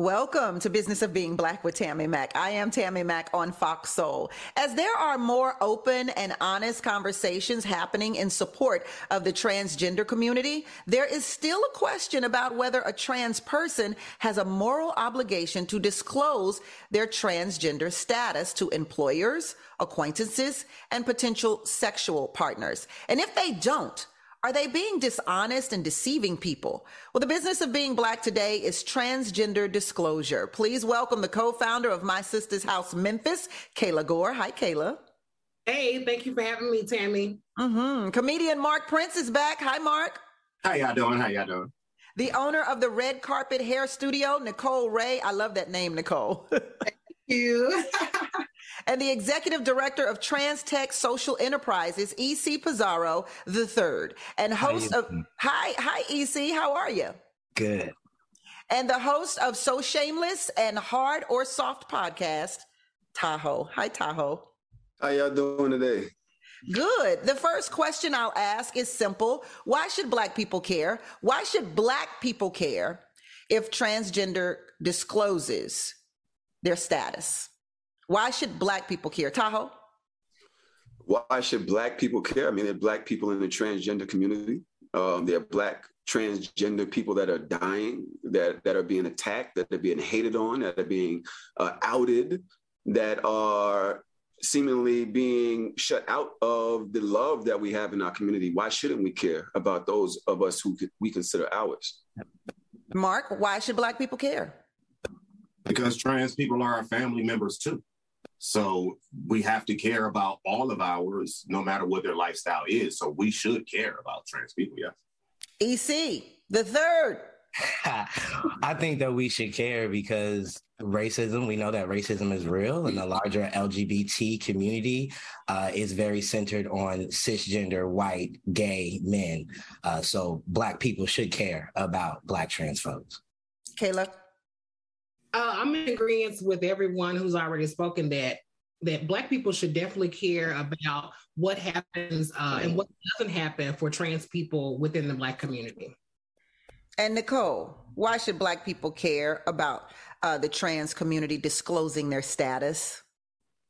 Welcome to Business of Being Black with Tammy Mack. I am Tammy Mack on Fox Soul. As there are more open and honest conversations happening in support of the transgender community, there is still a question about whether a trans person has a moral obligation to disclose their transgender status to employers, acquaintances, and potential sexual partners. And if they don't, are they being dishonest and deceiving people? Well, the business of being black today is transgender disclosure. Please welcome the co-founder of My Sister's House Memphis, Kayla Gore. Hi, Kayla. Hey, thank you for having me, Tammy. Mm-hmm. Comedian Mark Prince is back. Hi, Mark. How y'all doing? How y'all doing? The owner of the Red Carpet Hair Studio, Nicole Ray. I love that name, Nicole. thank you. and the executive director of TransTech Social Enterprises, EC Pizarro the third, and host of Hi, hi, EC, how are you? Good. And the host of So Shameless and Hard or Soft podcast, Tahoe. Hi, Tahoe. How y'all doing today? Good. The first question I'll ask is simple. Why should Black people care? Why should Black people care if transgender discloses their status? Why should Black people care? Tahoe? Why should Black people care? I mean, there are Black people in the transgender community. Um, there are Black transgender people that are dying, that, that are being attacked, that are being hated on, that are being uh, outed, that are seemingly being shut out of the love that we have in our community. Why shouldn't we care about those of us who we consider ours? Mark, why should Black people care? Because trans people are our family members too. So we have to care about all of ours, no matter what their lifestyle is. So we should care about trans people, yes. EC, the third. I think that we should care because racism, we know that racism is real, and the larger LGBT community uh, is very centered on cisgender, white, gay men. Uh, so Black people should care about Black trans folks. Kayla? Uh, I'm in agreement with everyone who's already spoken that that Black people should definitely care about what happens uh, and what doesn't happen for trans people within the Black community. And Nicole, why should Black people care about uh, the trans community disclosing their status?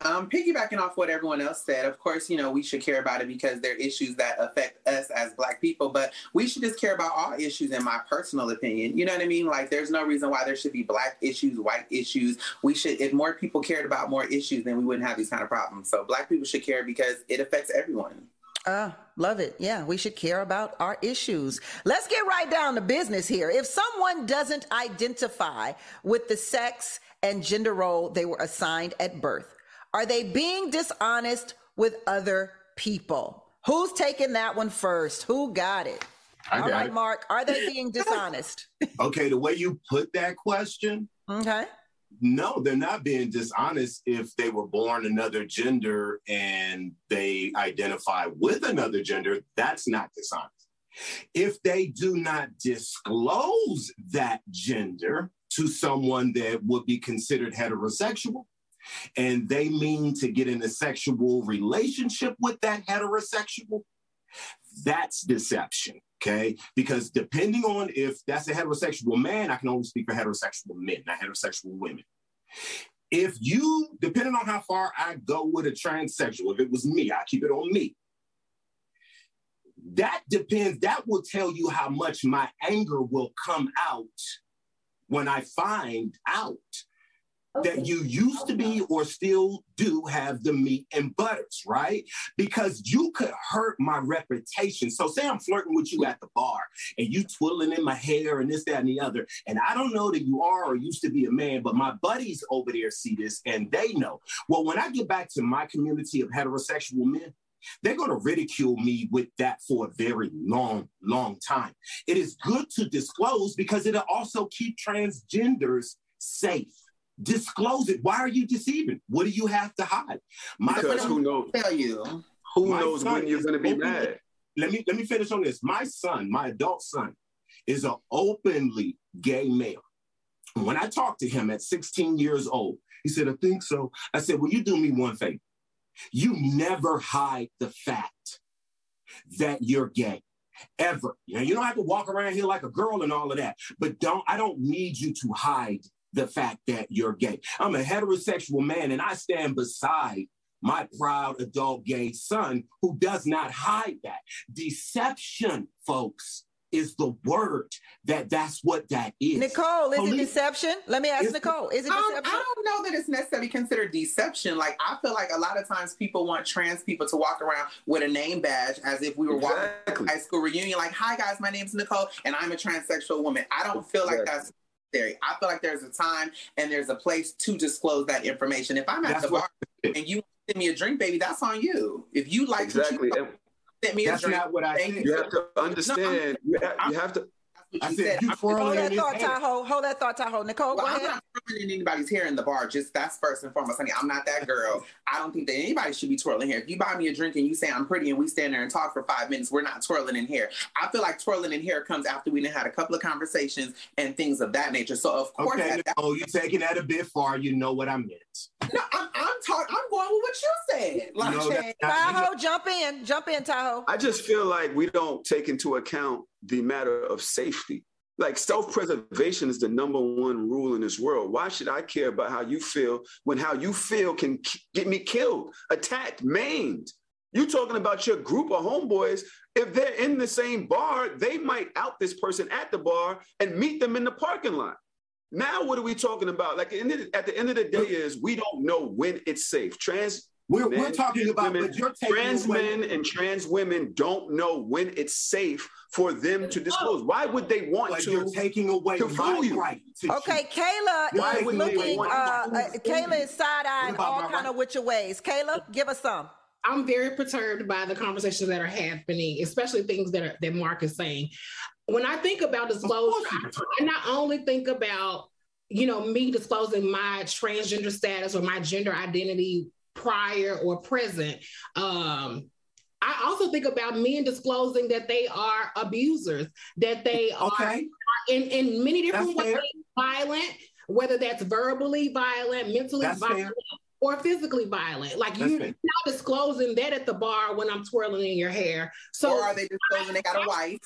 Um, piggybacking off what everyone else said, of course, you know, we should care about it because they're issues that affect us as Black people, but we should just care about all issues, in my personal opinion. You know what I mean? Like, there's no reason why there should be Black issues, white issues. We should, if more people cared about more issues, then we wouldn't have these kind of problems. So, Black people should care because it affects everyone. Ah, love it. Yeah, we should care about our issues. Let's get right down to business here. If someone doesn't identify with the sex and gender role they were assigned at birth, are they being dishonest with other people? Who's taking that one first? Who got it? I All got right, it. Mark. Are they being dishonest? Okay, the way you put that question, okay. no, they're not being dishonest if they were born another gender and they identify with another gender. That's not dishonest. If they do not disclose that gender to someone that would be considered heterosexual, and they mean to get in a sexual relationship with that heterosexual, that's deception. Okay. Because depending on if that's a heterosexual man, I can only speak for heterosexual men, not heterosexual women. If you, depending on how far I go with a transsexual, if it was me, I keep it on me. That depends, that will tell you how much my anger will come out when I find out that you used to be or still do have the meat and butters, right? Because you could hurt my reputation. So say I'm flirting with you at the bar and you twiddling in my hair and this, that, and the other. And I don't know that you are or used to be a man, but my buddies over there see this and they know. Well, when I get back to my community of heterosexual men, they're going to ridicule me with that for a very long, long time. It is good to disclose because it'll also keep transgenders safe. Disclose it. Why are you deceiving? What do you have to hide? My because who knows? Tell you. Who knows when you're going to be mad? Let me let me finish on this. My son, my adult son, is an openly gay male. When I talked to him at 16 years old, he said, I think so. I said, Well, you do me one favor. You never hide the fact that you're gay. Ever. You know, you don't have to walk around here like a girl and all of that. But don't I don't need you to hide the fact that you're gay. I'm a heterosexual man and I stand beside my proud adult gay son who does not hide that. Deception, folks, is the word that that's what that is. Nicole, is Police, it deception? Let me ask is Nicole. Is it deception? Um, I don't know that it's necessarily considered deception. Like I feel like a lot of times people want trans people to walk around with a name badge as if we were exactly. walking high school reunion. Like, hi guys, my name's Nicole and I'm a transsexual woman. I don't feel exactly. like that's necessary. I feel like there's a time and there's a place to disclose that information. If I'm at that's the bar and you send me a drink, baby, that's on you. If you like exactly. You sent me That's a drink. not what I think. You have to understand. No, you, have, you have to. I said, you hold that thought, Tahoe. Hold that thought, Tahoe. Nicole, well, go I'm ahead. not twirling anybody's hair in the bar. Just that's first and foremost. Honey, I'm not that girl. I don't think that anybody should be twirling hair. If you buy me a drink and you say I'm pretty and we stand there and talk for five minutes, we're not twirling in hair. I feel like twirling in hair comes after we've had a couple of conversations and things of that nature. So of course, okay, oh, you're taking that a bit far. You know what I meant. No, I'm, I'm talking. I'm going with what you said. Like, no, Tahoe, jump in, jump in, Tahoe. I just feel like we don't take into account the matter of safety. Like self preservation is the number one rule in this world. Why should I care about how you feel when how you feel can get me killed, attacked, maimed? You talking about your group of homeboys? If they're in the same bar, they might out this person at the bar and meet them in the parking lot. Now, what are we talking about? Like at the end of the day, is we don't know when it's safe. Trans we're, men, we're talking about women, trans away. men and trans women don't know when it's safe for them to disclose. Why would they want but to? You're taking away to fool you. Right okay, Kayla Why is looking. Uh, uh, Kayla is side eyeing all kind right? of which ways. Kayla, give us some. I'm very perturbed by the conversations that are happening, especially things that are, that Mark is saying. When I think about disclosure, I not only think about you know me disclosing my transgender status or my gender identity prior or present. Um, I also think about men disclosing that they are abusers, that they okay. are in, in many different that's ways fair. violent, whether that's verbally violent, mentally that's violent, fair. or physically violent. Like that's you're fair. not disclosing that at the bar when I'm twirling in your hair. So or are they disclosing they got a wife?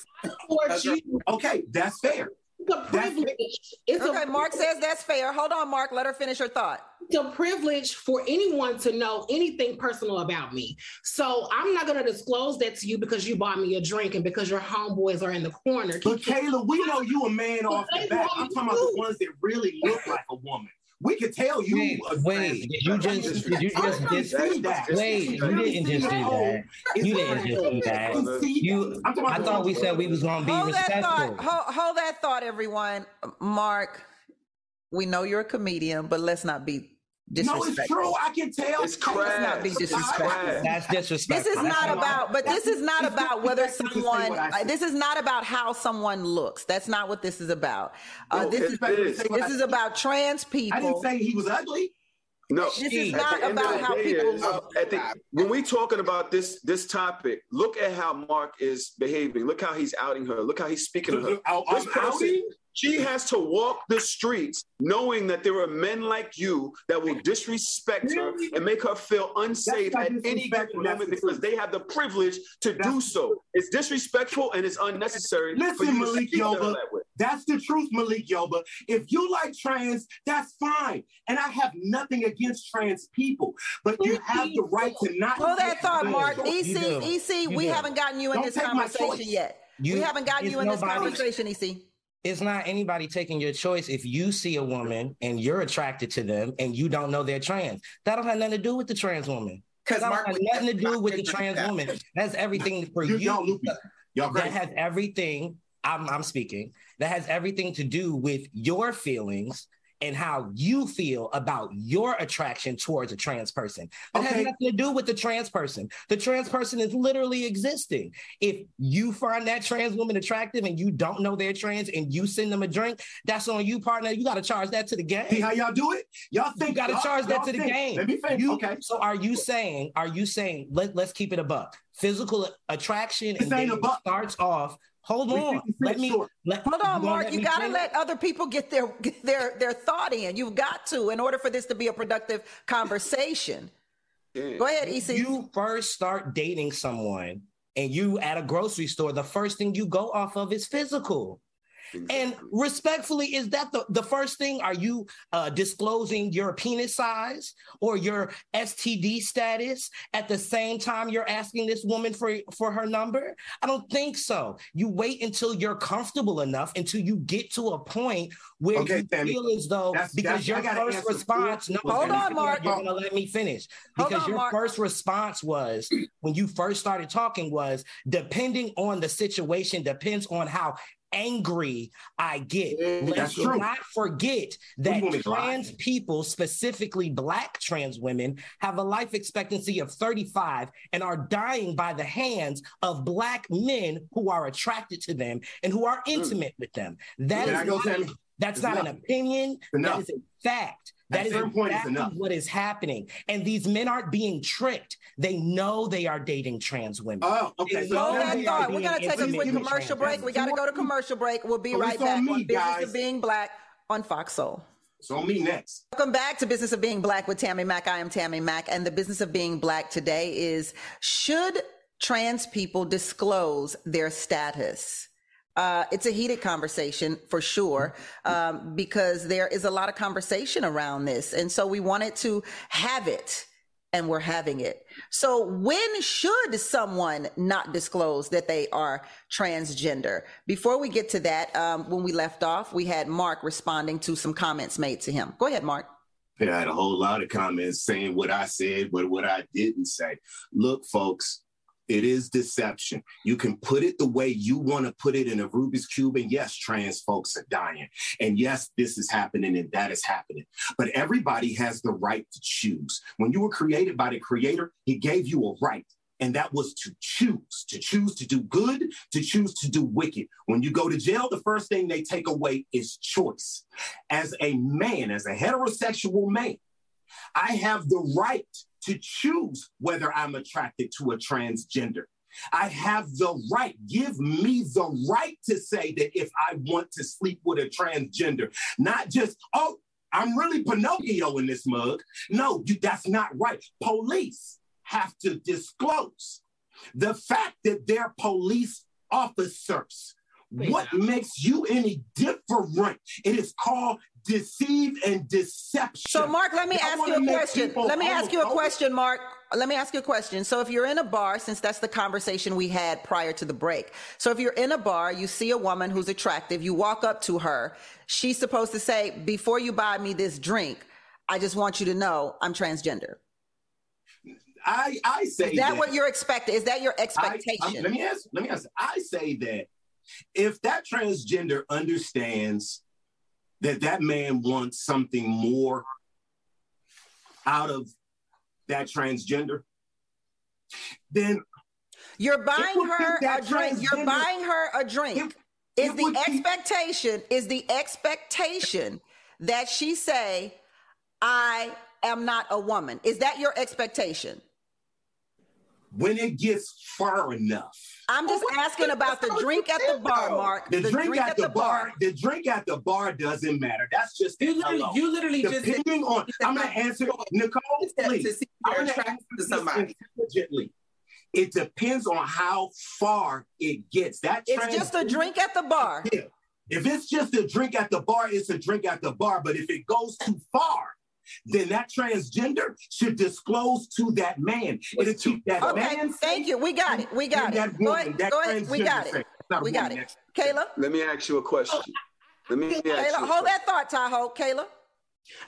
okay, that's fair. It's a privilege. It's okay, a, Mark says that's fair. Hold on, Mark. Let her finish her thought. The privilege for anyone to know anything personal about me. So I'm not going to disclose that to you because you bought me a drink and because your homeboys are in the corner. But Kayla, we know you a man off the bat. I'm talking about the ones that really look like a woman. We could tell you. Wait, wait did you just did you just did that? Wait, you didn't just do that. You didn't just do that. You, I thought we said we was gonna be hold respectful. That hold, hold that thought, everyone. Mark, we know you're a comedian, but let's not be no, it's true. I can tell. It's crass. not be disrespectful. That's disrespectful. This is not about, but this is not about whether someone. Uh, this is not about how someone looks. That's not what this is about. Uh, no, this is this is about trans people. I didn't say he was ugly. No, this is not about how people is, look. At the, when we talking about this this topic, look at how Mark is behaving. Look how he's outing her. Look how he's speaking to her. This person, she has to walk the streets knowing that there are men like you that will disrespect her and make her feel unsafe at any given moment because they have the privilege to that's do so. It's disrespectful and it's unnecessary. Listen, Malik Yoba, that's the truth, Malik Yoba. If you like trans, that's fine. And I have nothing against trans people, but you have the right to not. Hold that thought, Mark. EC, EC, we haven't gotten you in this conversation yet. We haven't gotten you in this conversation, EC. It's not anybody taking your choice if you see a woman and you're attracted to them and you don't know they're trans. That don't have nothing to do with the trans woman. Because that has nothing to do with the trans woman. That's everything for you. Y'all, y'all that has everything. I'm, I'm speaking. That has everything to do with your feelings and how you feel about your attraction towards a trans person. That okay. has nothing to do with the trans person. The trans person is literally existing. If you find that trans woman attractive and you don't know they're trans and you send them a drink, that's on you, partner. You got to charge that to the game. See how y'all do it? Y'all think you got to charge that to the game. Let me think. You, okay. So are you saying? Are you saying? Let Let's keep it a buck. Physical attraction this and starts off Hold on. Let me let, hold on, Mark. You got to let other people get their get their their thought in. You've got to in order for this to be a productive conversation. Yeah. Go ahead, EC. You first start dating someone and you at a grocery store, the first thing you go off of is physical. Exactly. And respectfully, is that the, the first thing? Are you uh, disclosing your penis size or your STD status at the same time you're asking this woman for, for her number? I don't think so. You wait until you're comfortable enough until you get to a point where okay, you Sammy. feel as though that's, because that's, your first response. No, hold on, Mark. You're gonna let me finish because on, your Mark. first response was when you first started talking was depending on the situation depends on how angry I get. Let's not forget that trans people, specifically Black trans women, have a life expectancy of 35 and are dying by the hands of Black men who are attracted to them and who are mm. intimate mm. with them. That is not, that's not an opinion. That is a fact. That is exactly what is happening. And these men aren't being tricked. They know they are dating trans women. Oh, okay. So Hold that thought. We're going to take a quick commercial break. We got to go to commercial break. We'll be oh, right back on, me, on Business of Being Black on Fox Soul. It's on me next. Welcome back to Business of Being Black with Tammy Mack. I am Tammy Mack. And the business of being black today is should trans people disclose their status? Uh, it's a heated conversation for sure, um, because there is a lot of conversation around this. And so we wanted to have it and we're having it. So when should someone not disclose that they are transgender? Before we get to that, um, when we left off, we had Mark responding to some comments made to him. Go ahead, Mark. I had a whole lot of comments saying what I said, but what I didn't say. Look, folks, it is deception. You can put it the way you want to put it in a Rubik's Cube. And yes, trans folks are dying. And yes, this is happening and that is happening. But everybody has the right to choose. When you were created by the creator, he gave you a right. And that was to choose, to choose to do good, to choose to do wicked. When you go to jail, the first thing they take away is choice. As a man, as a heterosexual man, I have the right to choose whether I'm attracted to a transgender. I have the right, give me the right to say that if I want to sleep with a transgender, not just, oh, I'm really Pinocchio in this mug. No, you, that's not right. Police have to disclose the fact that they're police officers. What makes you any different? It is called deceive and deception. So, Mark, let me ask you a question. Let me ask you a question, Mark. Let me ask you a question. So, if you're in a bar, since that's the conversation we had prior to the break. So, if you're in a bar, you see a woman who's attractive, you walk up to her, she's supposed to say, Before you buy me this drink, I just want you to know I'm transgender. I, I say is that, that what you're expecting? Is that your um, expectation? I, let me ask. Let me ask. I say that if that transgender understands that that man wants something more out of that transgender, then you're buying her a drink. You're buying her a drink. It, is it the expectation be- is the expectation that she say, "I am not a woman"? Is that your expectation? When it gets far enough I'm just oh, asking about the drink at the bar, Mark. The, the drink, drink, at, at the, the bar, bar, The drink at the bar doesn't matter. That's just you literally, you literally Depending just on. I'm gonna answer Nicole. Please. To see I'm attracted to somebody. Intelligently. It depends on how far it gets. That it's just a drink at the bar. If it's just a drink at the bar, it's a drink at the bar. But if it goes too far, then that transgender should disclose to that man. It'll keep that okay, man. Thank you. We got it. We got it. That woman, go ahead. Go ahead. We got it. We got it. Kayla? Let me ask you a question. Oh, Let me Kayla, hold that thought, Tahoe. Kayla.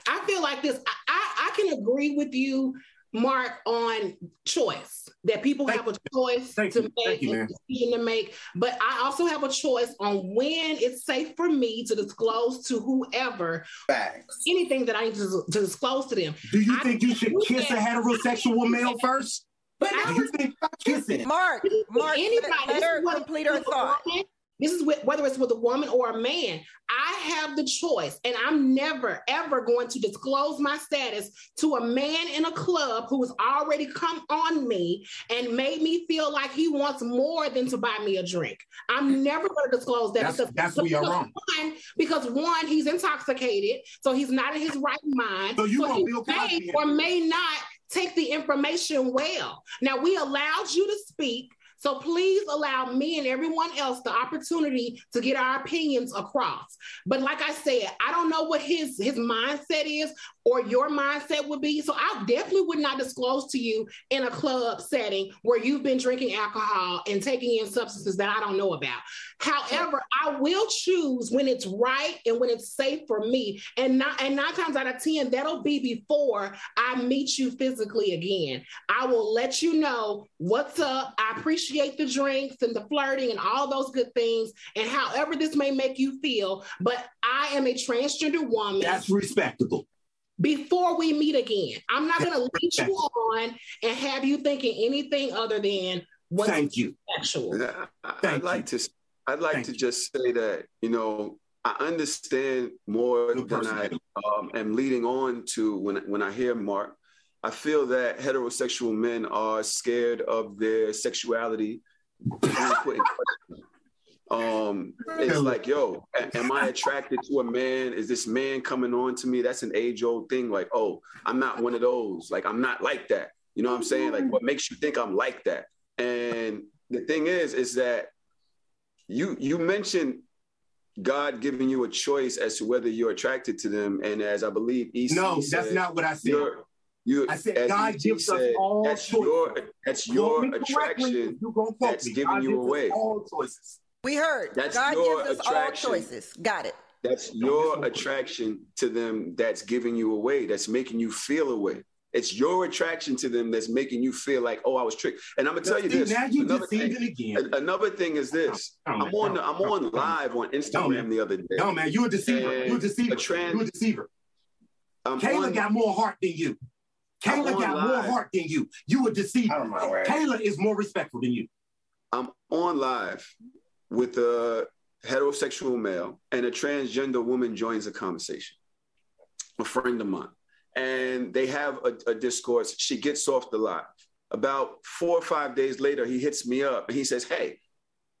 I feel like this. I, I, I can agree with you mark on choice that people Thank have a choice Thank to you. make you, a decision to make but i also have a choice on when it's safe for me to disclose to whoever Facts. anything that i need to, to disclose to them Do you I think you should do kiss a that. heterosexual male first? But I Do you think kissing? Mark, Mark, Anybody, let, let her complete her thought. woman, This is with, whether it's with a woman or a man. I have the choice, and I'm never ever going to disclose my status to a man in a club who has already come on me and made me feel like he wants more than to buy me a drink. I'm never going to disclose that That's, because, that's where you're wrong. one, because one, he's intoxicated, so he's not in his right mind. So you he want Bill may or may not take the information well. Now we allowed you to speak. So please allow me and everyone else the opportunity to get our opinions across. But like I said, I don't know what his his mindset is or your mindset would be. So I definitely would not disclose to you in a club setting where you've been drinking alcohol and taking in substances that I don't know about. However, I will choose when it's right and when it's safe for me. And not and nine times out of ten, that'll be before I meet you physically again. I will let you know what's up. I appreciate the drinks and the flirting and all those good things, and however this may make you feel. But I am a transgender woman That's respectable. Before we meet again. I'm not going to lead you on and have you thinking anything other than what's Thank you. sexual. I- I- Thank I'd like to I'd like Thank to you. just say that you know I understand more Good than person, I um, am leading on to when when I hear Mark. I feel that heterosexual men are scared of their sexuality being put in question. Um, it's like, yo, am I attracted to a man? Is this man coming on to me? That's an age old thing. Like, oh, I'm not one of those. Like, I'm not like that. You know what I'm saying? Like, what makes you think I'm like that? And the thing is, is that you you mentioned God giving you a choice as to whether you're attracted to them, and as I believe, EC No, said, that's not what I said. you're, you. I said God EC gives us said, all That's choices. your that's your attraction. if You gonna that's me. giving God you us away. All choices. We heard. That's God your gives us all attraction. choices. Got it. That's your listen to it. attraction to them that's giving you away, that's making you feel away. It's your attraction to them that's making you feel like, oh, I was tricked. And I'm gonna tell you this. Now you another, deceiving thing, again. another thing is this. No, I'm on no, I'm on no. live on No, Instagram man. the other day. No, man, you a deceiver. You a And deceiver. a trans- you a deceiver. I'm Kayla on- got more heart than you. I'm Kayla on got more heart than you. You a deceiver. My word. Kayla is more respectful than you. I'm on live with a heterosexual male and a transgender woman joins a conversation, a friend of mine. And they have a, a discourse. She gets off the live. About four or five days later, he hits me up and he says, Hey,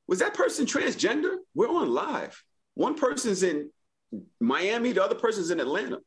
was that person transgender? We're on live. One person's in Miami, the other person's in Atlanta.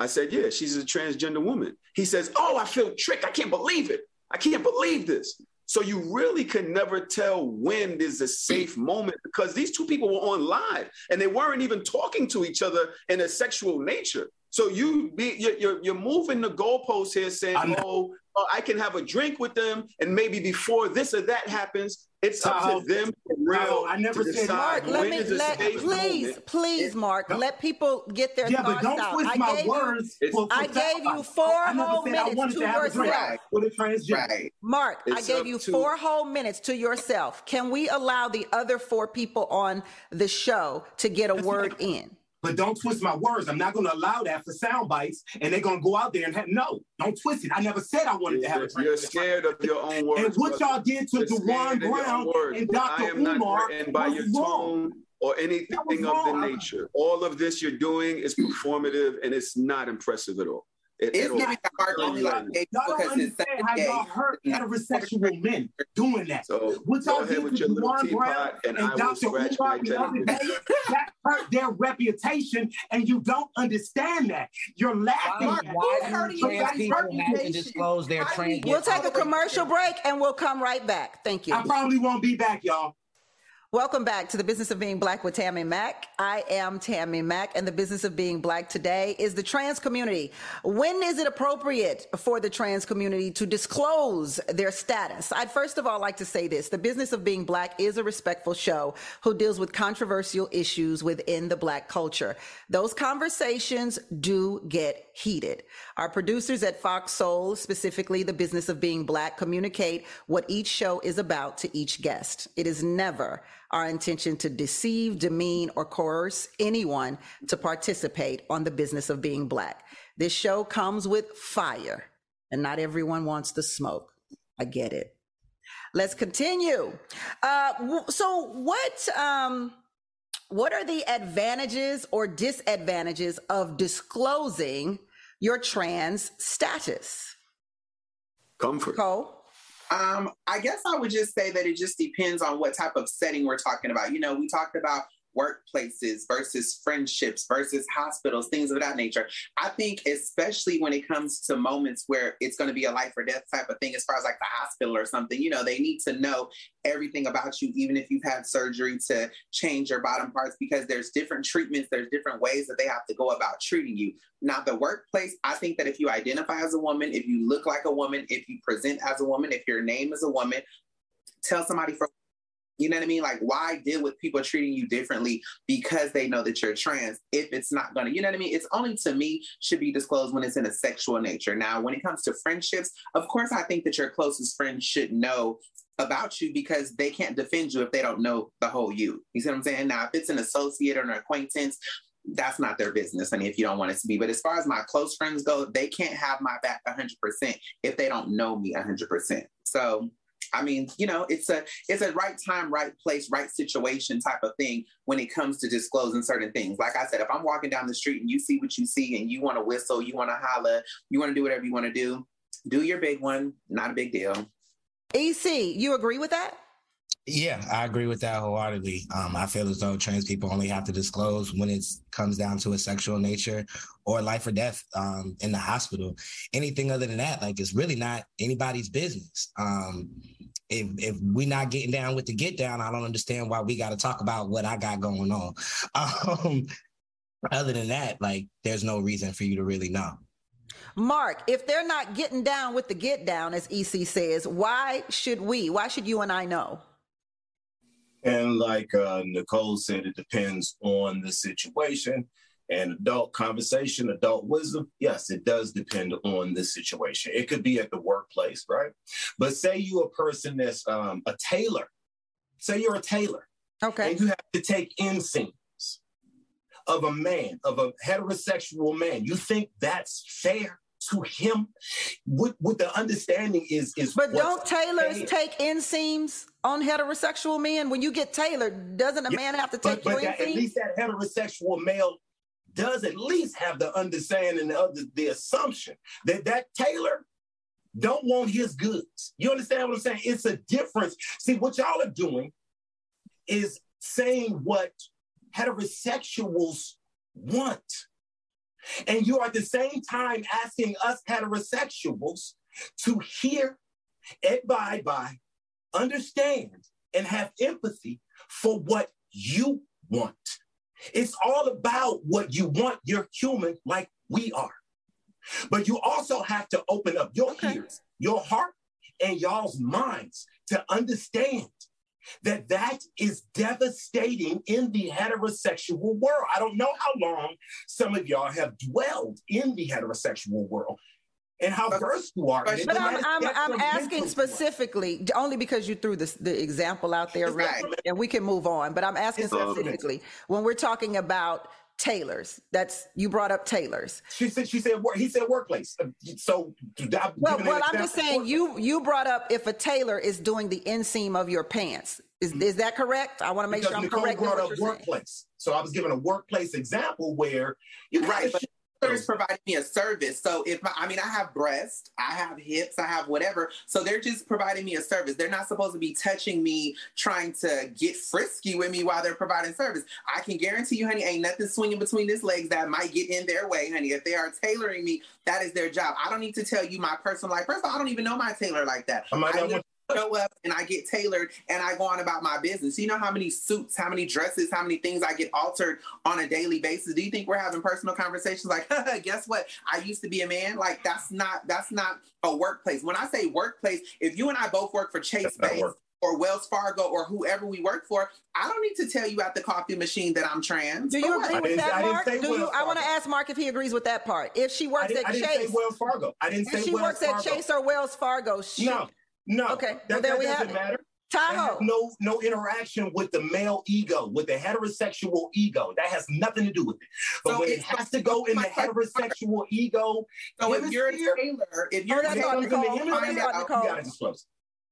I said, Yeah, she's a transgender woman. He says, Oh, I feel tricked. I can't believe it. I can't believe this. So you really could never tell when is a safe moment because these two people were on live and they weren't even talking to each other in a sexual nature. So you be you're, you're, you're moving the goalposts here, saying, "Oh, uh, I can have a drink with them, and maybe before this or that happens, it's up Tahoe, to them for real I never said- Mark, let me let please, moment. please, Mark, No. let people get their Yeah, but thoughts don't out. twist I my gave you, words. It's- for- for I gave you four I whole I minutes to to have a drink yourself. with a transgender. Right. Mark, I gave you to- four whole minutes to yourself. Can we allow the other four people on the show to get a word in? But don't twist my words. I'm not going to allow that for sound bites, and they're going to go out there and have, no, don't twist it. I never said I wanted to have a You're, drink. you're scared of your own words. And what y'all did to Dewan scared of your own Brown and I Dr. am not Umar threatened by was your wrong. tone or anything of the nature. All of this you're doing is performative and it's not impressive at all. It- It's at all. giving the heart Y'all only like gay because it's understand how gay. y'all hurt heterosexual men doing that. So What y'all ahead did with to your little Dewan Brown and, and Dr. scratch Umar the other day, that hurt their reputation, and you don't understand that. You're laughing. Why, at why do hurting trans everybody's people have to reputation? disclose their How do we- trans? We'll take a commercial break and we'll come right back. Thank you. I probably won't be back, y'all. Welcome back to the business of being black with Tammy Mack. I am Tammy Mack, and the business of being black today is the trans community. When is it appropriate for the trans community to disclose their status? I'd first of all like to say this the business of being black is a respectful show who deals with controversial issues within the black culture. Those conversations do get heated. Our producers at Fox Soul, specifically the business of being black, communicate what each show is about to each guest. It is never our intention to deceive, demean, or coerce anyone to participate on the business of being black. This show comes with fire, and not everyone wants the smoke. I get it. Let's continue. Uh, so, what um, what are the advantages or disadvantages of disclosing your trans status? Comfort. Cole? Um, I guess I would just say that it just depends on what type of setting we're talking about. You know, we talked about workplaces versus friendships versus hospitals, things of that nature. I think, especially when it comes to moments where it's going to be a life or death type of thing, as far as like the hospital or something, you know, they need to know everything about you, even if you've had surgery to change your bottom parts, because there's different treatments, there's different ways that they have to go about treating you. Now, the workplace, I think that if you identify as a woman, if you look like a woman, if you present as a woman, if your name is a woman, tell somebody for you know what I mean? Like, why deal with people treating you differently because they know that you're trans if it's not gonna, you know what I mean? It's only to me should be disclosed when it's in a sexual nature. Now, when it comes to friendships, of course, I think that your closest friends should know about you because they can't defend you if they don't know the whole you. You see what I'm saying? Now, if it's an associate or an acquaintance, that's not their business. I mean, if you don't want it to be. But as far as my close friends go, they can't have my back 100% if they don't know me 100%. So I mean, you know, it's a it's a right time, right place, right situation type of thing when it comes to disclosing certain things. Like I said, if I'm walking down the street and you see what you see and you want to whistle, you want to holler, you want to do whatever you want to do, do your big one. Not a big deal. EC, you agree with that? Yeah, I agree with that wholeheartedly. Um, I feel as though trans people only have to disclose when it comes down to a sexual nature or life or death um, in the hospital. Anything other than that, like, it's really not anybody's business. Um, if if we're not getting down with the get down, I don't understand why we got to talk about what I got going on. Um, other than that, like, there's no reason for you to really know. Mark, if they're not getting down with the get down, as EC says, why should we? Why should you and I know? And like uh, Nicole said, it depends on the situation and adult conversation, adult wisdom. Yes, it does depend on the situation. It could be at the workplace, right? But say you're a person that's um, a tailor. Say you're a tailor. Okay. And you have to take in inseams of a man, of a heterosexual man. You think that's fair? To him what, what the understanding is is but don't tailors take inseams on heterosexual men when you get tailored? Doesn't a yeah, man have to take but, but that, at least that heterosexual male does at least have the understanding of the, the assumption that that tailor don't want his goods. You understand what i'm saying? It's a difference. See what y'all are doing is saying what heterosexuals want and you are at the same time asking us heterosexuals to hear, abide by, understand, and have empathy for what you want. It's all about what you want. You're human like we are. But you also have to open up your okay. ears, your heart, and y'all's minds to understand that that is devastating in the heterosexual world. I don't know how long some of y'all have dwelled in the heterosexual world and how versed you are. But, but I'm, I'm, I'm asking specifically, only because you threw this, the example out there, right. and we can move on. But I'm asking specifically when we're talking about tailors. That's you brought up tailors. She said she said he said workplace. So well, well, I'm just saying you you brought up if a tailor is doing the inseam of your pants. Is mm-hmm. is that correct? I want to make because sure I'm Nicole correct. Brought up workplace. Saying. So I was given a workplace example where you right. But is providing me a service. So if my, I mean, I have breasts, I have hips, I have whatever. So they're just providing me a service. They're not supposed to be touching me, trying to get frisky with me while they're providing service. I can guarantee you, honey, ain't nothing swinging between these legs that might get in their way, honey. If they are tailoring me, that is their job. I don't need to tell you my personal life. First of all, I don't even know my tailor like that. I, I show up and I get tailored and I go on about my business. You know how many suits, how many dresses, how many things I get altered on a daily basis. Do you think we're having personal conversations like, guess what? I used to be a man. Like that's not that's not a workplace. When I say workplace, if you and I both work for Chase Bank or Wells Fargo or whoever we work for, I don't need to tell you at the coffee machine that I'm trans. Do you agree with that, Mark? Do you, I want to ask Mark if he agrees with that part. If she works at Chase, Wells Fargo. I didn't say if she Wells works Fargo. at Chase or Wells Fargo. She, no, no. Okay, that, well there that we doesn't have matter. it. Tahoe. no no interaction with the male ego, with the heterosexual ego. That has nothing to do with it. But so when it has to go in the heterosexual ego, so if you're a tailor, if you're a tailor, you.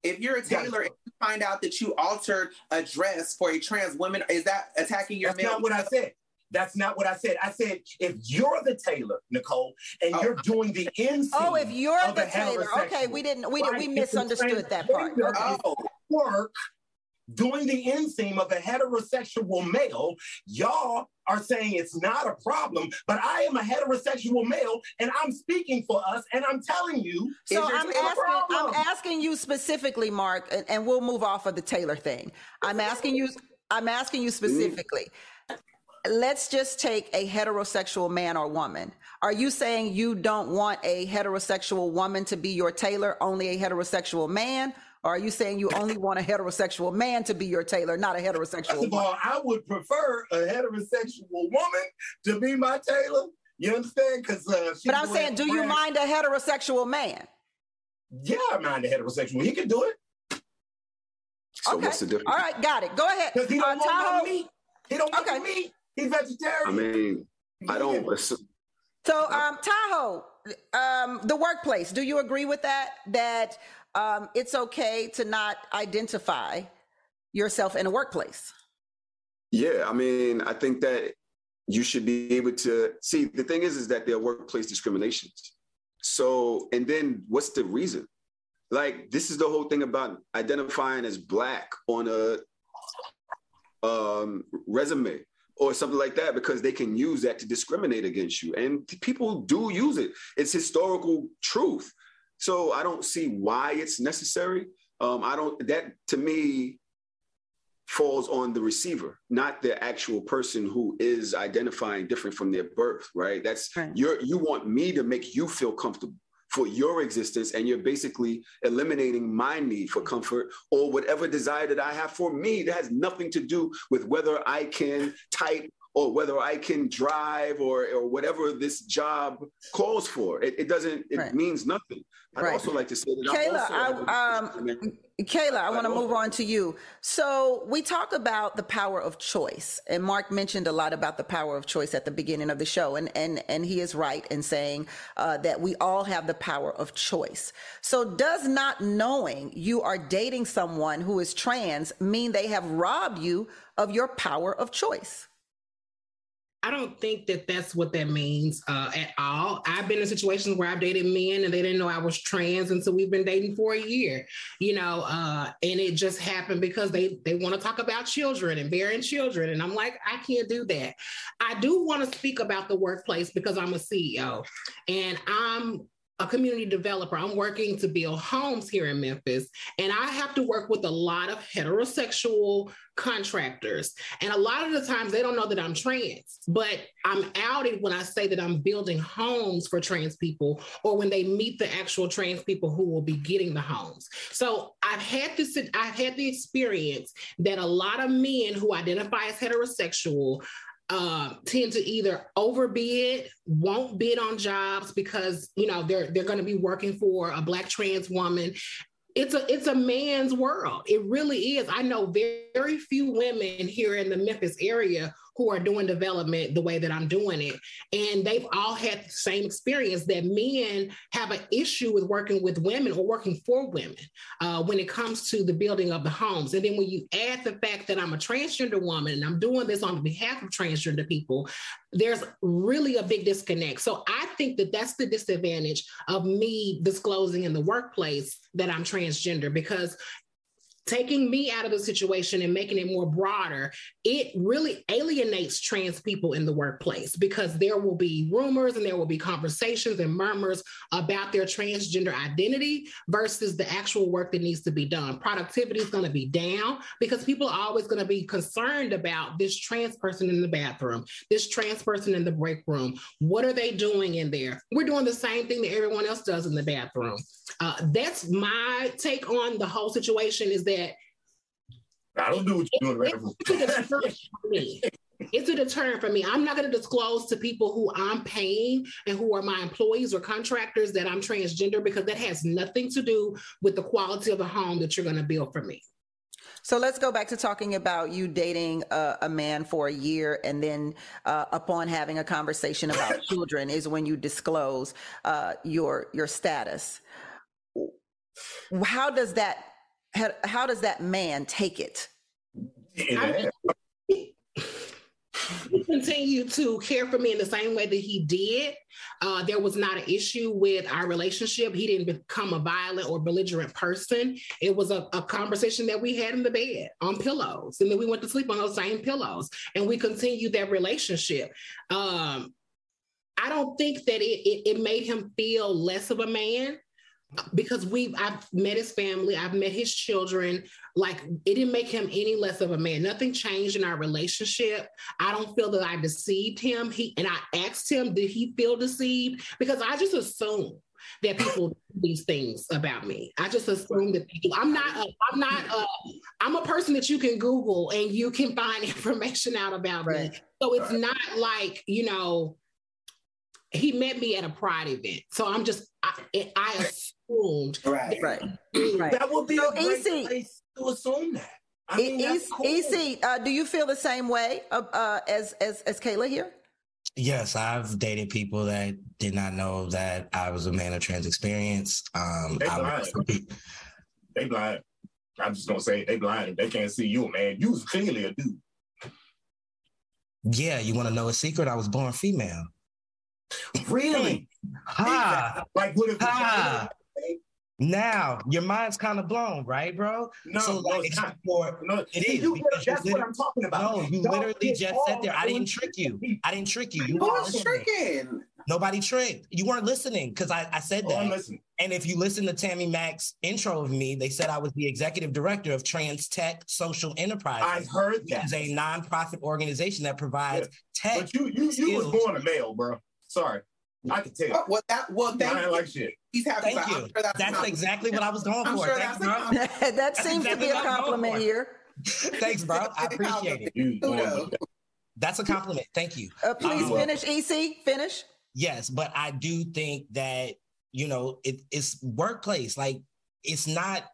If you're a tailor and you find out that you altered a dress for a trans woman, is that attacking your That's male? not what I said. That's not what I said. I said if you're the tailor, Nicole, and oh. you're doing the inseam. Oh, if you're the tailor, okay, we didn't, we did, we misunderstood that part. Okay. Oh. Work doing the inseam of a heterosexual male, y'all are saying it's not a problem, but I am a heterosexual male and I'm speaking for us and I'm telling you. So I'm asking, I'm asking you specifically, Mark, and, and, we'll move off of the tailor thing. I'm asking you, I'm asking you specifically. Let's just take a heterosexual man or woman. Are you saying you don't want a heterosexual woman to be your tailor, only a heterosexual man? Or are you saying you only want a heterosexual man to be your tailor, not a heterosexual? First of all, I would prefer a heterosexual woman to be my tailor. You understand? Because, uh, but I'm saying, do you mind a heterosexual man? Yeah, I mind a heterosexual. He can do it. So okay. what's the difference? All right, got it. Go ahead. Because he don't uh, want me. He don't okay. want me. He's vegetarian. I mean, I don't. Assume. So, um, Tahoe, um, the workplace. Do you agree with that? That um, it's okay to not identify yourself in a workplace. Yeah, I mean, I think that you should be able to see. The thing is, is that there are workplace discriminations. So, and then what's the reason? Like, this is the whole thing about identifying as black on a um, resume or something like that because they can use that to discriminate against you and people do use it it's historical truth so I don't see why it's necessary. Um, I don't, that to me falls on the receiver, not the actual person who is identifying different from their birth, right? That's, right. you're, you want me to make you feel comfortable for your existence and you're basically eliminating my need for comfort or whatever desire that I have for me that has nothing to do with whether I can type or whether I can drive or or whatever this job calls for. It, it doesn't. It right. means nothing. I'd right. also like to say that Kayla, I, um, Kayla, I want to move on to you. So we talk about the power of choice, and Mark mentioned a lot about the power of choice at the beginning of the show, and and and he is right in saying uh, that we all have the power of choice. So does not knowing you are dating someone who is trans mean they have robbed you of your power of choice? I don't think that that's what that means uh, at all. I've been in situations where I've dated men and they didn't know I was trans until we've been dating for a year, you know, uh, and it just happened because they they want to talk about children and bearing children, and I'm like, I can't do that. I do want to speak about the workplace because I'm a CEO and I'm a community developer. I'm working to build homes here in Memphis, and I have to work with a lot of heterosexual contractors. And a lot of the times they don't know that I'm trans, but I'm outed when I say that I'm building homes for trans people or when they meet the actual trans people who will be getting the homes. So I've had this, I've had the experience that a lot of men who identify as heterosexual uh, tend to either overbid, won't bid on jobs because you know they're they're going to be working for a black trans woman. It's a it's a man's world. It really is. I know very, very few women here in the Memphis area who are doing development the way that I'm doing it. And they've all had the same experience that men have an issue with working with women or working for women uh, when it comes to the building of the homes. And then when you add the fact that I'm a transgender woman and I'm doing this on behalf of transgender people, there's really a big disconnect. So I think that that's the disadvantage of me disclosing in the workplace that I'm transgender because taking me out of the situation and making it more broader, it really alienates trans people in the workplace because there will be rumors and there will be conversations and murmurs about their transgender identity versus the actual work that needs to be done. Productivity is going to be down because people are always going to be concerned about this trans person in the bathroom, this trans person in the break room. What are they doing in there? We're doing the same thing that everyone else does in the bathroom. Uh, that's my take on the whole situation is that I don't do what you're doing. Right it's a deterrent for me. I'm not going to disclose to people who I'm paying and who are my employees or contractors that I'm transgender because that has nothing to do with the quality of the home that you're going to build for me. So let's go back to talking about you dating a, a man for a year, and then uh, upon having a conversation about children is when you disclose uh, your your status. How does that how, how does that man take it? Yeah. he continued to care for me in the same way that he did. Uh, there was not an issue with our relationship. He didn't become a violent or belligerent person. It was a, a, conversation that we had in the bed on pillows. And then we went to sleep on those same pillows and we continued that relationship. Um, I don't think that it, it, it made him feel less of a man because we I've met his family, I've met his children. Like it didn't make him any less of a man. Nothing changed in our relationship. I don't feel that I deceived him. He and I asked him, did he feel deceived? Because I just assume that people do these things about me. I just assume that they do. I'm not. A, I'm not. A, I'm a person that you can Google and you can find information out about right. me. So it's right. not like you know he met me at a pride event. So I'm just I, I assumed right, right, right. That would be so a great EC, place to assume that. I mean, EC, cool. EC uh, do you feel the same way uh, uh, as as as Kayla here? Yes, I've dated people that did not know that I was a man of trans experience. Um, they blind. they blind. I'm just gonna say they blind. They can't see you, man. You was clearly a dude. Yeah, you want to know a secret? I was born female. Really? Ha! Like what if ha. Now your mind's kind of blown, right, bro? No, so like, no, it's not. More, no, it is. You, that's what I'm talking about. No, you Don't literally just sat there. I didn't trick you. I didn't trick you. You was tricking. Nobody tricked. You weren't listening because I, I said oh, that. Oh, listening. And if you listen to Tammy Mack's intro of me, they said I was the executive director of Trans Tech Social Enterprise. I heard that. It's a nonprofit organization that provides yeah. tech. But you you you was born a male, bro. Sorry. I can tell. Oh, well, that well, thank I you. like shit. He's happy. Thank you. Sure that's, that's exactly what I was going I'm for. Sure Thanks, bro. that seems exactly to be a compliment here. Thanks, bro. I appreciate it. That's a compliment. Thank you. Uh, please um, finish, EC. Finish. Yes, but I do think that you know it, it's workplace. Like it's not.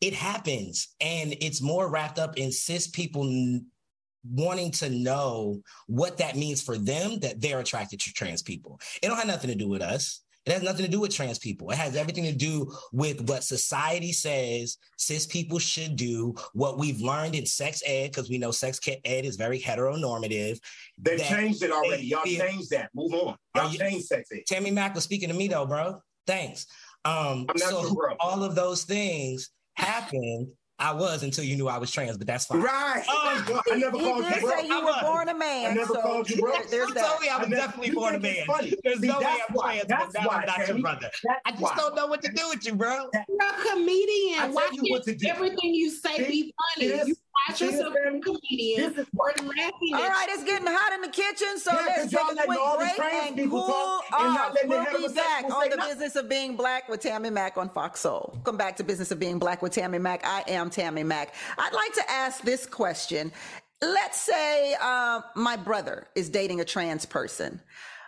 It happens, and it's more wrapped up in cis people wanting to know what that means for them that they're attracted to trans people. It don't have nothing to do with us. It has nothing to do with trans people. It has everything to do with what society says cis people should do, what we've learned in sex ed, because we know sex ed is very heteronormative. They changed it already. Y'all changed that. Move on. Y'all you, changed sex ed. Tammy Mack was speaking to me though, bro. Thanks. Um, so all of those things happened I was until you knew I was trans, but that's fine. Right. Oh, I never he called did you bro. Say you were born a man. I never so called you bro. There's you told me I was I definitely born a man. There's See, no way I'm why, trans, that's but why, not your brother. That's I just why. don't know what to do with you, bro. You're a comedian. Why can't everything you say be funny? You watch yourself as a comedian. We're laughing All right, it's getting hot in the kitchen, so yeah, let's take a quick break and cool off. We'll be back on the business of being black with Tammy Mack on Fox Soul. Welcome back to Business of Being Black with Tammy Mack. I am Tammy Mack. I'd like to ask this question. Let's say uh, my brother is dating a trans person,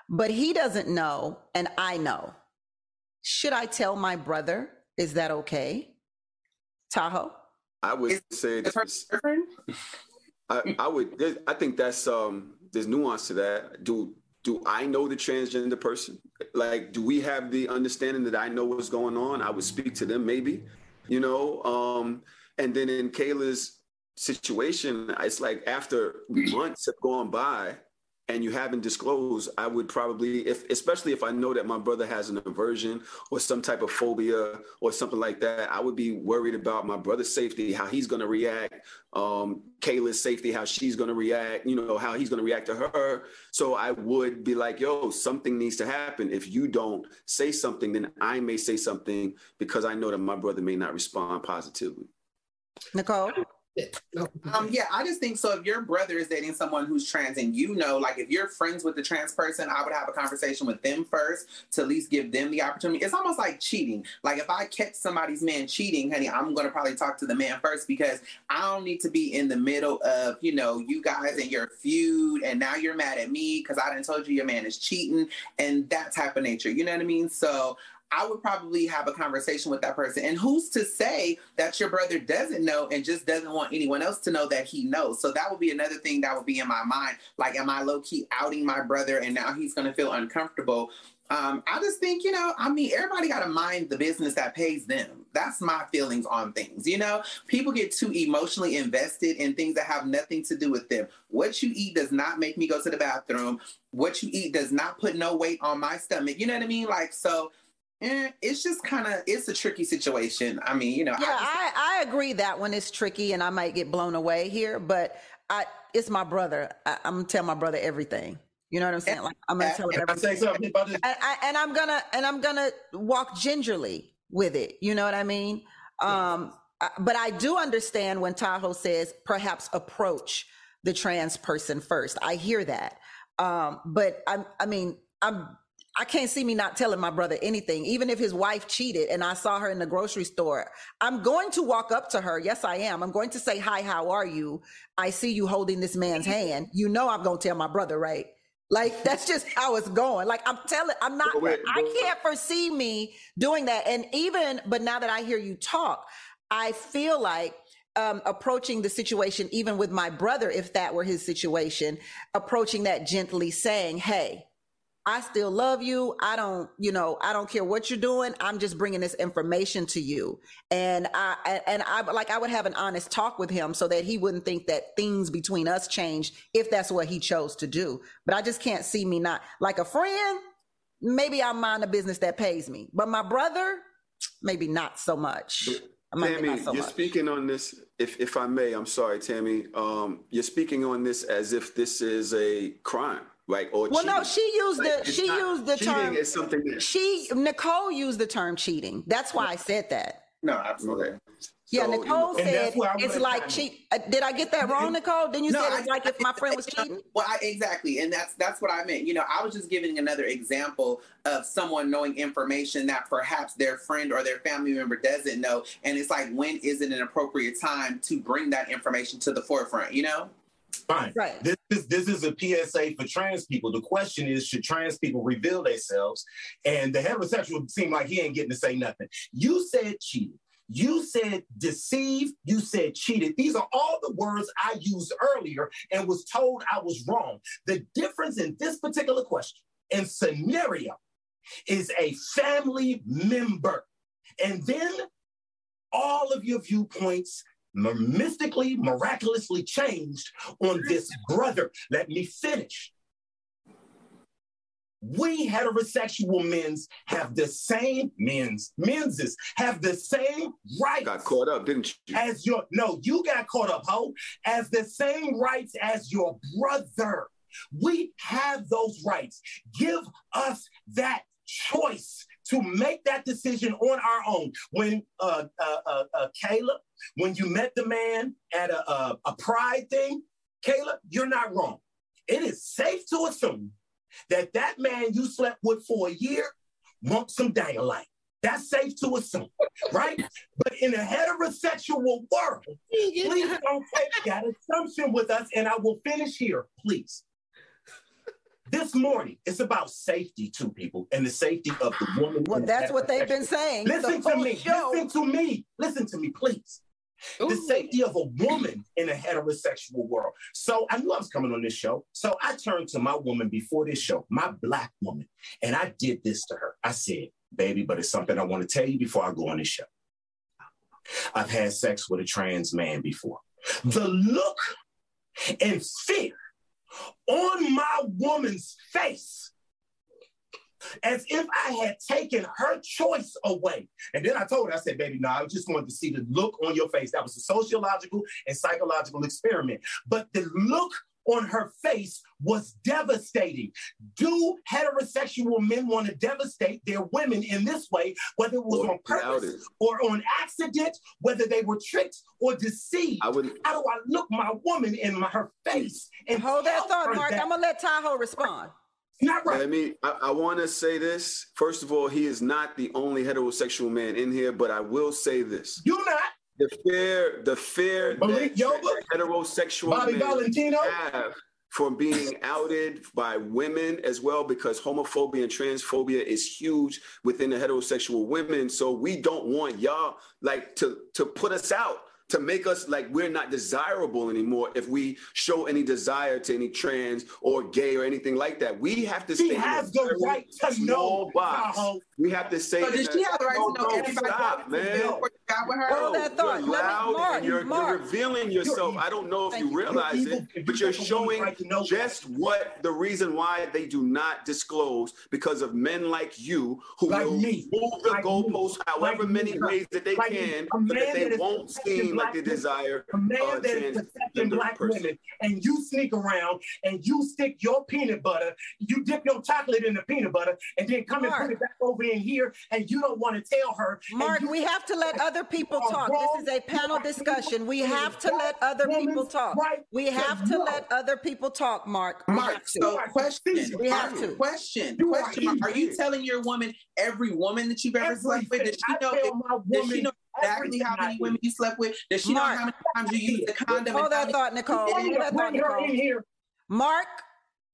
but he doesn't know, and I know. Should I tell my brother? Is that okay? Tahoe? I would is, say this, I, I would. I think that's um. There's nuance to that. Do do I know the transgender person? Like, do we have the understanding that I know what's going on? I would speak to them, maybe. You know, um, and then in Kayla's situation, it's like after months have gone by, and you haven't disclosed, I would probably, if especially if I know that my brother has an aversion or some type of phobia or something like that, I would be worried about my brother's safety, how he's going to react, um, Kayla's safety, how she's going to react, you know, how he's going to react to her. So I would be like, yo, something needs to happen. If you don't say something, then I may say something because I know that my brother may not respond positively. Nicole? Um, yeah, I just think so. If your brother is dating someone who's trans and you know, like if you're friends with the trans person, I would have a conversation with them first to at least give them the opportunity. It's almost like cheating. Like if I catch somebody's man cheating, honey, I'm going to probably talk to the man first because I don't need to be in the middle of, you know, you guys and your feud and now you're mad at me because I didn't told you your man is cheating and that type of nature. You know what I mean? So I would probably have a conversation with that person. And who's to say that your brother doesn't know and just doesn't want anyone else to know that he knows? So that would be another thing that would be in my mind. Like, am I low key outing my brother and now he's going to feel uncomfortable? Um, I just think, you know, I mean, everybody got to mind the business that pays them. That's my feelings on things. You know, people get too emotionally invested in things that have nothing to do with them. What you eat does not make me go to the bathroom. What you eat does not put no weight on my stomach. You know what I mean? Like, so Eh, it's just kind of it's a tricky situation. I mean, you know. Yeah, I, just, I, I agree that one is tricky, and I might get blown away here, but I it's my brother. I, am gonna tell my brother everything. You know what I'm saying? Like I'm gonna tell him everything. I say something about this? And, I, and I'm gonna and I'm gonna walk gingerly with it. You know what I mean? Um, but I do understand when Tahoe says perhaps approach the trans person first. I hear that. Um, but I'm I mean I'm I can't see me not telling my brother anything, even if his wife cheated and I saw her in the grocery store. I'm going to walk up to her. Yes, I am. I'm going to say, Hi, how are you? I see you holding this man's hand. You know, I'm going to tell my brother, right? Like, that's just how it's going. Like, I'm telling, I'm not, I can't foresee me doing that. And even, but now that I hear you talk, I feel like um, approaching the situation, even with my brother, if that were his situation, approaching that gently, saying, Hey, I still love you. I don't, you know, I don't care what you're doing. I'm just bringing this information to you. And I, and I, like, I would have an honest talk with him so that he wouldn't think that things between us changed if that's what he chose to do. But I just can't see me not like a friend. Maybe I mind a business that pays me, but my brother, maybe not so much. Tammy, so you're much. speaking on this. If if I may, I'm sorry, Tammy. Um, you're speaking on this as if this is a crime like or well cheating. no she used like, the she used the term is something that, she nicole used the term cheating that's why i said that no absolutely. Yeah, so, Nicole said it's like cheat. Uh, did I get that wrong, Nicole? Then you no, said it's I, like if my friend was cheating. Well, I, exactly, and that's that's what I meant. You know, I was just giving another example of someone knowing information that perhaps their friend or their family member doesn't know, and it's like when is it an appropriate time to bring that information to the forefront? You know. Fine. Right. This is this is a PSA for trans people. The question is, should trans people reveal themselves? And the heterosexual seem like he ain't getting to say nothing. You said cheated. You said deceive. You said cheated. These are all the words I used earlier and was told I was wrong. The difference in this particular question and scenario is a family member. And then all of your viewpoints mystically, miraculously changed on this brother. Let me finish. We heterosexual men's have the same men's men's have the same rights. Got caught up, didn't you? As your no, you got caught up, ho. As the same rights as your brother. We have those rights. Give us that choice to make that decision on our own. When uh, uh, uh, uh Caleb when you met the man at a, a, a pride thing, Caleb, you're not wrong. It is safe to assume that that man you slept with for a year wants some daylight. That's safe to assume, right? but in a heterosexual world, please don't take that assumption with us. And I will finish here, please. This morning, it's about safety to people and the safety of the woman. Well, that's what they've been saying. Listen to me. Show. Listen to me. Listen to me, please. Ooh. the safety of a woman in a heterosexual world. So I knew I was coming on this show. So I turned to my woman before this show, my black woman, and I did this to her. I said, baby, but it's something I want to tell you before I go on this show. I've had sex with a trans man before. The look and fear on my woman's face as if I had taken her choice away. And then I told her, I said, baby, no, I was just wanted to see the look on your face. That was a sociological and psychological experiment. But the look on her face was devastating. Do heterosexual men want to devastate their women in this way, whether it was on purpose or on accident, whether they were tricked or deceived? I would, How do I look my woman in my, her face and hold that thought, Mark? That? I'm gonna let Tahoe respond. Not right. Let me. I, I want to say this. First of all, he is not the only heterosexual man in here, but I will say this. You're not. The fear, the fear Malik that heterosexual Bobby men Valentino have from being outed by women as well, because homophobia and transphobia is huge within the heterosexual women. So we don't want y'all like to to put us out to make us like we're not desirable anymore if we show any desire to any trans or gay or anything like that. We have to stay. He has the right to know. Box. We have to say. So does she have the right no, to know no, everybody stop, man. got with her? Hold that thought. You're loud Mark, and you're, you're, revealing yourself. You're I don't know if Thank you realize you're it, but you're showing right just what the reason why they do not disclose because of men like you who like will me. move the like goalposts however like many me. ways that they like can, so that they won't seem like they desire a man uh, that is protecting black person. women, and you sneak around and you stick your peanut butter, you dip your chocolate in the peanut butter, and then come Mark. and put it back over in here, and you don't want to tell her. Mark, we have to let other people talk. This is a panel discussion. We have to let other people talk. We have to let other people talk, Mark. Mark, so question. We have to. Question. Question. Mark, are you telling your woman, every woman that you've ever slept with, does she know? Does she know exactly how many women you slept with? Does she Mark, know how many times you used the condom? Hold that thought, Nicole. Hold that thought, Nicole. Mark,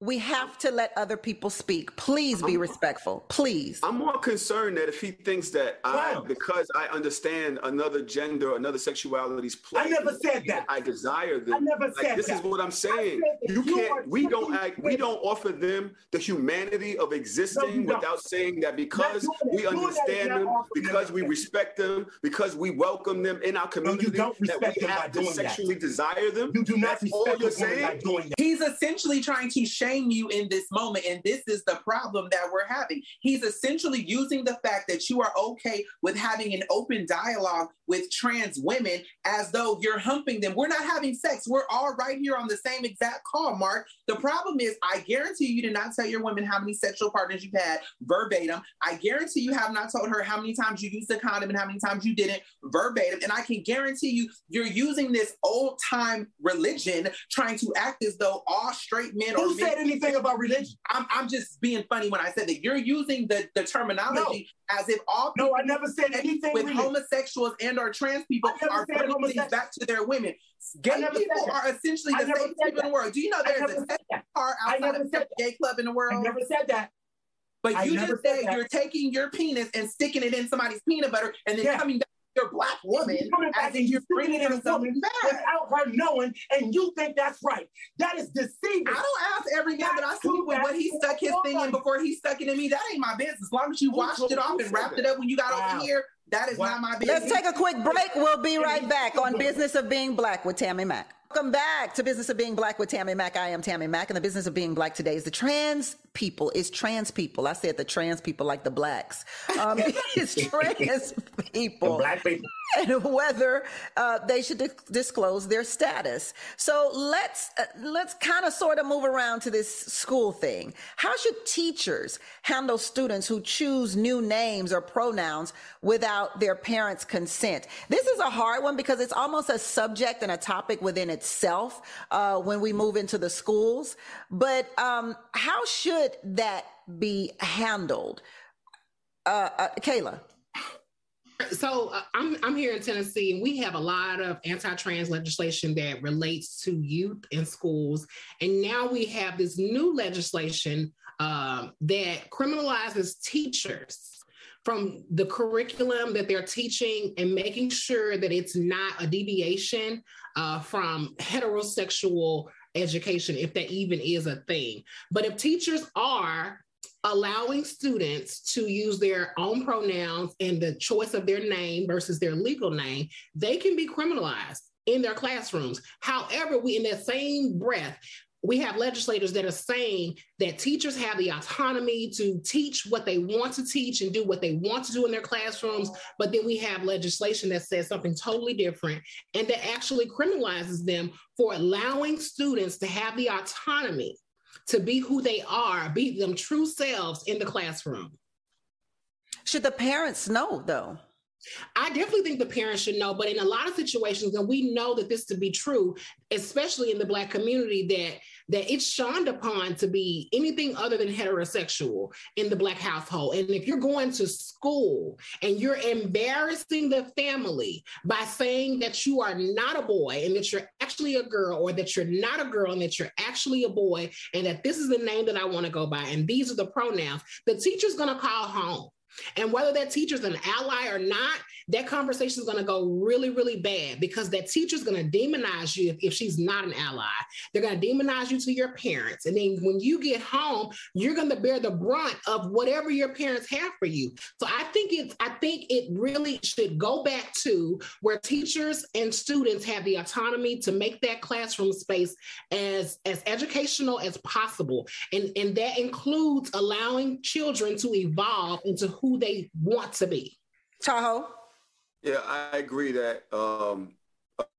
we have to let other people speak. Please be I'm, respectful. Please. I'm more concerned that if he thinks that I, because I understand another gender, another sexuality's place. I never said that. I desire them. I never like, said this that. is what I'm saying. You can't. We don't act. We don't offer them the humanity of existing no, without saying that because we understand them, because we respect them, because we welcome them in our community, no, that we have to sexually that. desire them. You do not That's all you're saying. He's essentially trying to shame you in this moment. And this is the problem that we're having. He's essentially using the fact that you are okay with having an open dialogue with trans women as though you're humping them. We're not having sex. We're all right here on the same exact call, Mark. The problem is, I guarantee you did not tell your women how many sexual partners you've had verbatim. I guarantee you have not told her how many times you used a condom and how many times you didn't verbatim. And I can guarantee you, you're using this old time religion trying to act as though all straight men Who are. said anything about religion? I'm, I'm just being funny when I said that. You're using the, the terminology no. as if all no, I never said anything with homosexuals and or trans people are putting things back to their women. Gay people are essentially the same people in the world. Do you know there's a sex bar outside of the gay club in the world? I never said that. But you just said, said you're taking your penis and sticking it in somebody's peanut butter and then yeah. coming down your black woman as if you're bringing in something bad without her knowing, and you think that's right. That is deceiving. I don't ask every man that I sleep with what he stuck his thing in before he stuck it in me. That ain't my business. As long as you washed it off and wrapped it up when you got wow. over here, that is not my business. Let's take a quick break. We'll be right back on Business of Being Black with Tammy Mack. Welcome back to Business of Being Black with Tammy Mack. I am Tammy Mack, and the business of being black today is the trans people. Is trans people. I said the trans people like the blacks. Um, it's trans people. The black people. And whether uh, they should di- disclose their status. So let's uh, let's kind of sort of move around to this school thing. How should teachers handle students who choose new names or pronouns without their parents' consent? This is a hard one because it's almost a subject and a topic within itself uh, when we move into the schools. But um, how should that be handled? Uh, uh, Kayla. So uh, I'm I'm here in Tennessee, and we have a lot of anti-trans legislation that relates to youth in schools, and now we have this new legislation um, that criminalizes teachers from the curriculum that they're teaching and making sure that it's not a deviation uh, from heterosexual education, if that even is a thing. But if teachers are allowing students to use their own pronouns and the choice of their name versus their legal name, they can be criminalized in their classrooms. However, we, in that same breath, we have legislators that are saying that teachers have the autonomy to teach what they want to teach and do what they want to do in their classrooms. But then we have legislation that says something totally different and that actually criminalizes them for allowing students to have the autonomy to be who they are, be them true selves in the classroom. Should the parents know though? I definitely think the parents should know, but in a lot of situations, and we know that this to be true, especially in the Black community, that that it's shunned upon to be anything other than heterosexual in the Black household. And if you're going to school and you're embarrassing the family by saying that you are not a boy and that you're actually a girl, or that you're not a girl and that you're actually a boy, and that this is the name that I want to go by, and these are the pronouns, the teacher's to call home and whether that teacher's an ally or not, that conversation is going to go really, really bad because that teacher's going to demonize you if, if she's not an ally. They're going to demonize you to your parents. And then when you get home, you're going to bear the brunt of whatever your parents have for you. So I think it's, I think it really should go back to where teachers and students have the autonomy to make that classroom space as, as educational as possible. And, and that includes allowing children to evolve into who they want to be. Tahoe? Yeah, I agree that um,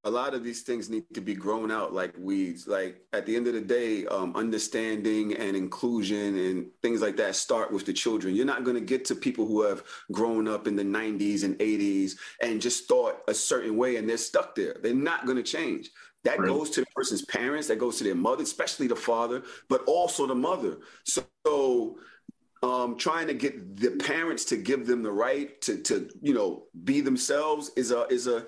a lot of these things need to be grown out like weeds. Like at the end of the day, um, understanding and inclusion and things like that start with the children. You're not going to get to people who have grown up in the 90s and 80s and just thought a certain way and they're stuck there. They're not going to change. That right. goes to the person's parents, that goes to their mother, especially the father, but also the mother. So, um, trying to get the parents to give them the right to, to you know be themselves is a is a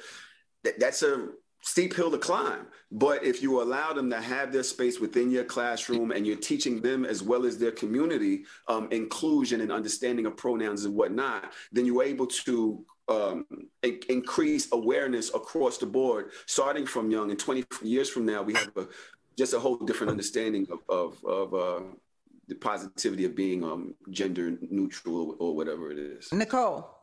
that's a steep hill to climb. But if you allow them to have their space within your classroom and you're teaching them as well as their community um, inclusion and understanding of pronouns and whatnot, then you're able to um, in- increase awareness across the board, starting from young. And 20 years from now, we have a, just a whole different understanding of, of, of uh, the positivity of being um, gender neutral or whatever it is. Nicole.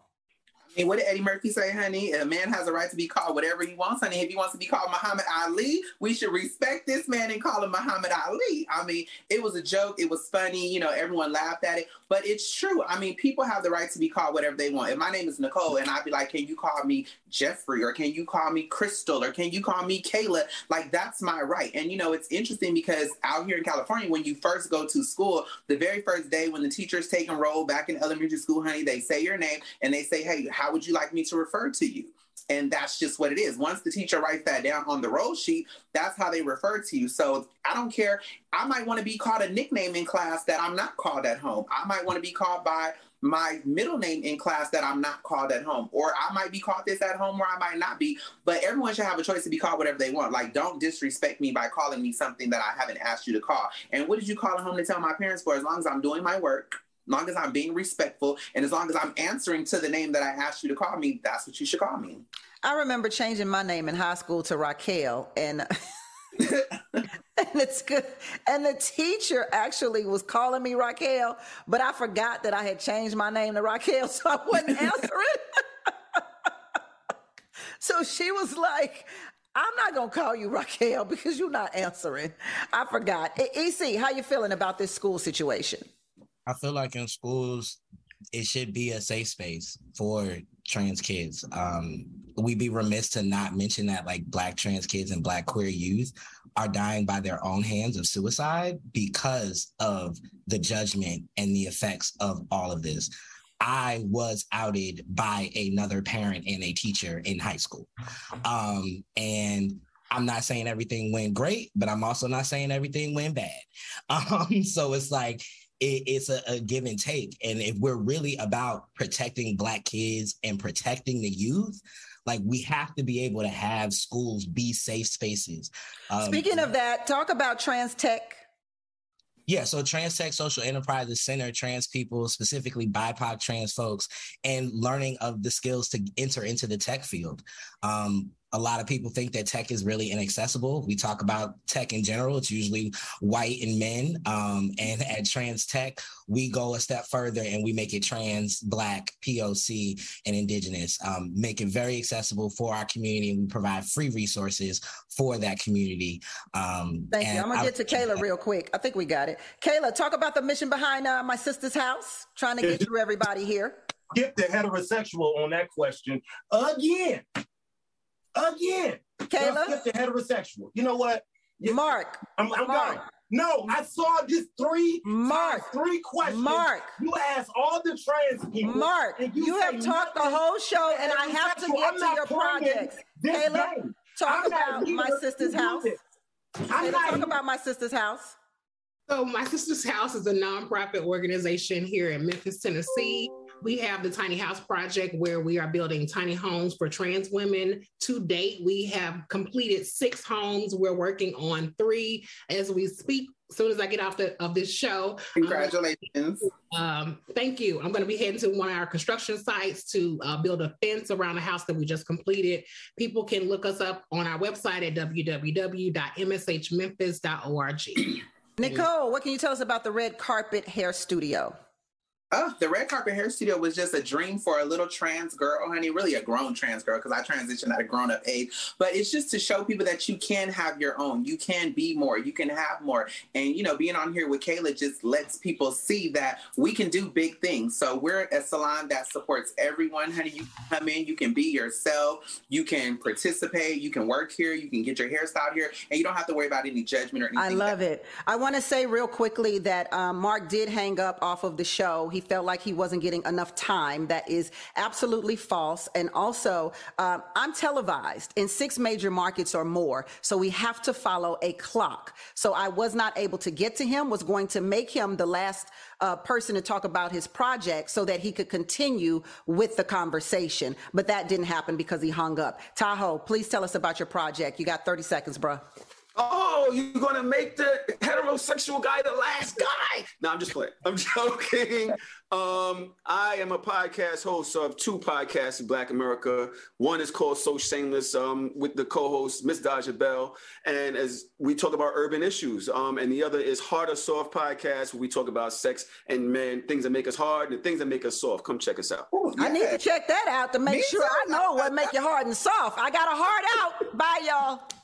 And what did Eddie Murphy say, honey? A man has a right to be called whatever he wants, honey. If he wants to be called Muhammad Ali, we should respect this man and call him Muhammad Ali. I mean, it was a joke. It was funny. You know, everyone laughed at it, but it's true. I mean, people have the right to be called whatever they want. If my name is Nicole and I'd be like, can you call me Jeffrey or can you call me Crystal or can you call me Kayla? Like, that's my right. And, you know, it's interesting because out here in California, when you first go to school, the very first day when the teacher's taking roll back in elementary school, honey, they say your name and they say, hey, how would you like me to refer to you? And that's just what it is. Once the teacher writes that down on the roll sheet, that's how they refer to you. So I don't care. I might want to be called a nickname in class that I'm not called at home. I might want to be called by my middle name in class that I'm not called at home. Or I might be called this at home or I might not be. But everyone should have a choice to be called whatever they want. Like, don't disrespect me by calling me something that I haven't asked you to call. And what did you call at home to tell my parents for? As long as I'm doing my work, long as I'm being respectful and as long as I'm answering to the name that I asked you to call me, that's what you should call me. I remember changing my name in high school to Raquel and and it's good. And the teacher actually was calling me Raquel, but I forgot that I had changed my name to Raquel, so I wasn't answering. so she was like, I'm not gonna call you Raquel because you're not answering. I forgot. EC, how you feeling about this school situation? I feel like in schools, it should be a safe space for trans kids. Um, we'd be remiss to not mention that like black trans kids and black queer youth are dying by their own hands of suicide because of the judgment and the effects of all of this. I was outed by another parent and a teacher in high school. Um, and I'm not saying everything went great, but I'm also not saying everything went bad. Um, so it's like it, it's a, a give and take. And if we're really about protecting Black kids and protecting the youth, like we have to be able to have schools be safe spaces. Um, Speaking of that, talk about trans tech. Yeah, so Trans Tech Social Enterprises center trans people, specifically BIPOC trans folks, and learning of the skills to enter into the tech field. Um, a lot of people think that tech is really inaccessible. We talk about tech in general, it's usually white and men. Um, and at Trans Tech, we go a step further and we make it trans, black, POC, and indigenous, um, make it very accessible for our community. And we provide free resources for that community. Um, Thank you. I'm gonna get to Kayla real quick. I think we got it. Kayla, talk about the mission behind uh, my sister's house, trying to get through everybody here. Get the heterosexual on that question again. Again. Kayla? Get the heterosexual. You know what? Mark. I'm, I'm Mark. done. No, I saw just three Mark. three questions. Mark. You asked all the trans people. Mark, and you, say have talked the whole show, and I have to heterosexual. get I'm to not your playing projects. Kayla, game. talk I'm about here my sister's house. this. I'm Kayla, not talk about my sister's house. So, My Sister's House is a nonprofit organization here in Memphis, Tennessee. We have the Tiny House Project where we are building tiny homes for trans women. To date, we have completed six homes. We're working on three as we speak. As soon as I get off the, of this show, Congratulations. um, thank you. I'm going to be heading to one of our construction sites to uh, build a fence around the house that we just completed. People can look us up on our website at www.mshmemphis.org. Nicole, what can you tell us about the Red Carpet Hair Studio? Oh, the Red Carpet Hair Studio was just a dream for a little trans girl, honey. Really a grown trans girl because I transitioned at a grown up age. But it's just to show people that you can have your own. You can be more. You can have more. And, you know, being on here with Kayla just lets people see that we can do big things. So we're a salon that supports everyone, honey. You can come in, you can be yourself, you can participate, you can work here, you can get your hair styled here, and you don't have to worry about any judgment or anything. I love it. I want to say real quickly that um, Mark did hang up off of the show. He felt like he wasn't getting enough time. That is absolutely false. And also, um, I'm televised in six major markets or more, so we have to follow a clock. So I was not able to get to him. Was going to make him the last uh, person to talk about his project so that he could continue with the conversation. But that didn't happen because he hung up. Tahoe, please tell us about your project. You got 30 seconds, bruh. Oh, you're gonna make the heterosexual guy the last guy? No, I'm just playing. I'm joking. Um, I am a podcast host of two podcasts in Black America. One is called So Shameless um, with the co-host Miss Daja Bell, and as we talk about urban issues. Um, and the other is Hard or Soft podcast, where we talk about sex and men, things that make us hard and things that make us soft. Come check us out. Ooh, I need to check that out to make Me sure I know what make you hard and soft. I got a hard out. Bye, y'all.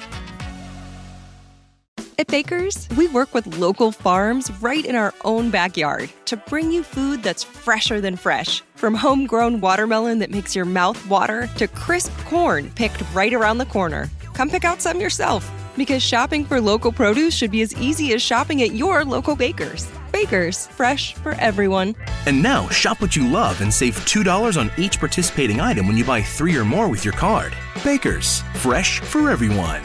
At Baker's, we work with local farms right in our own backyard to bring you food that's fresher than fresh. From homegrown watermelon that makes your mouth water to crisp corn picked right around the corner. Come pick out some yourself because shopping for local produce should be as easy as shopping at your local Baker's. Baker's, fresh for everyone. And now, shop what you love and save $2 on each participating item when you buy three or more with your card. Baker's, fresh for everyone.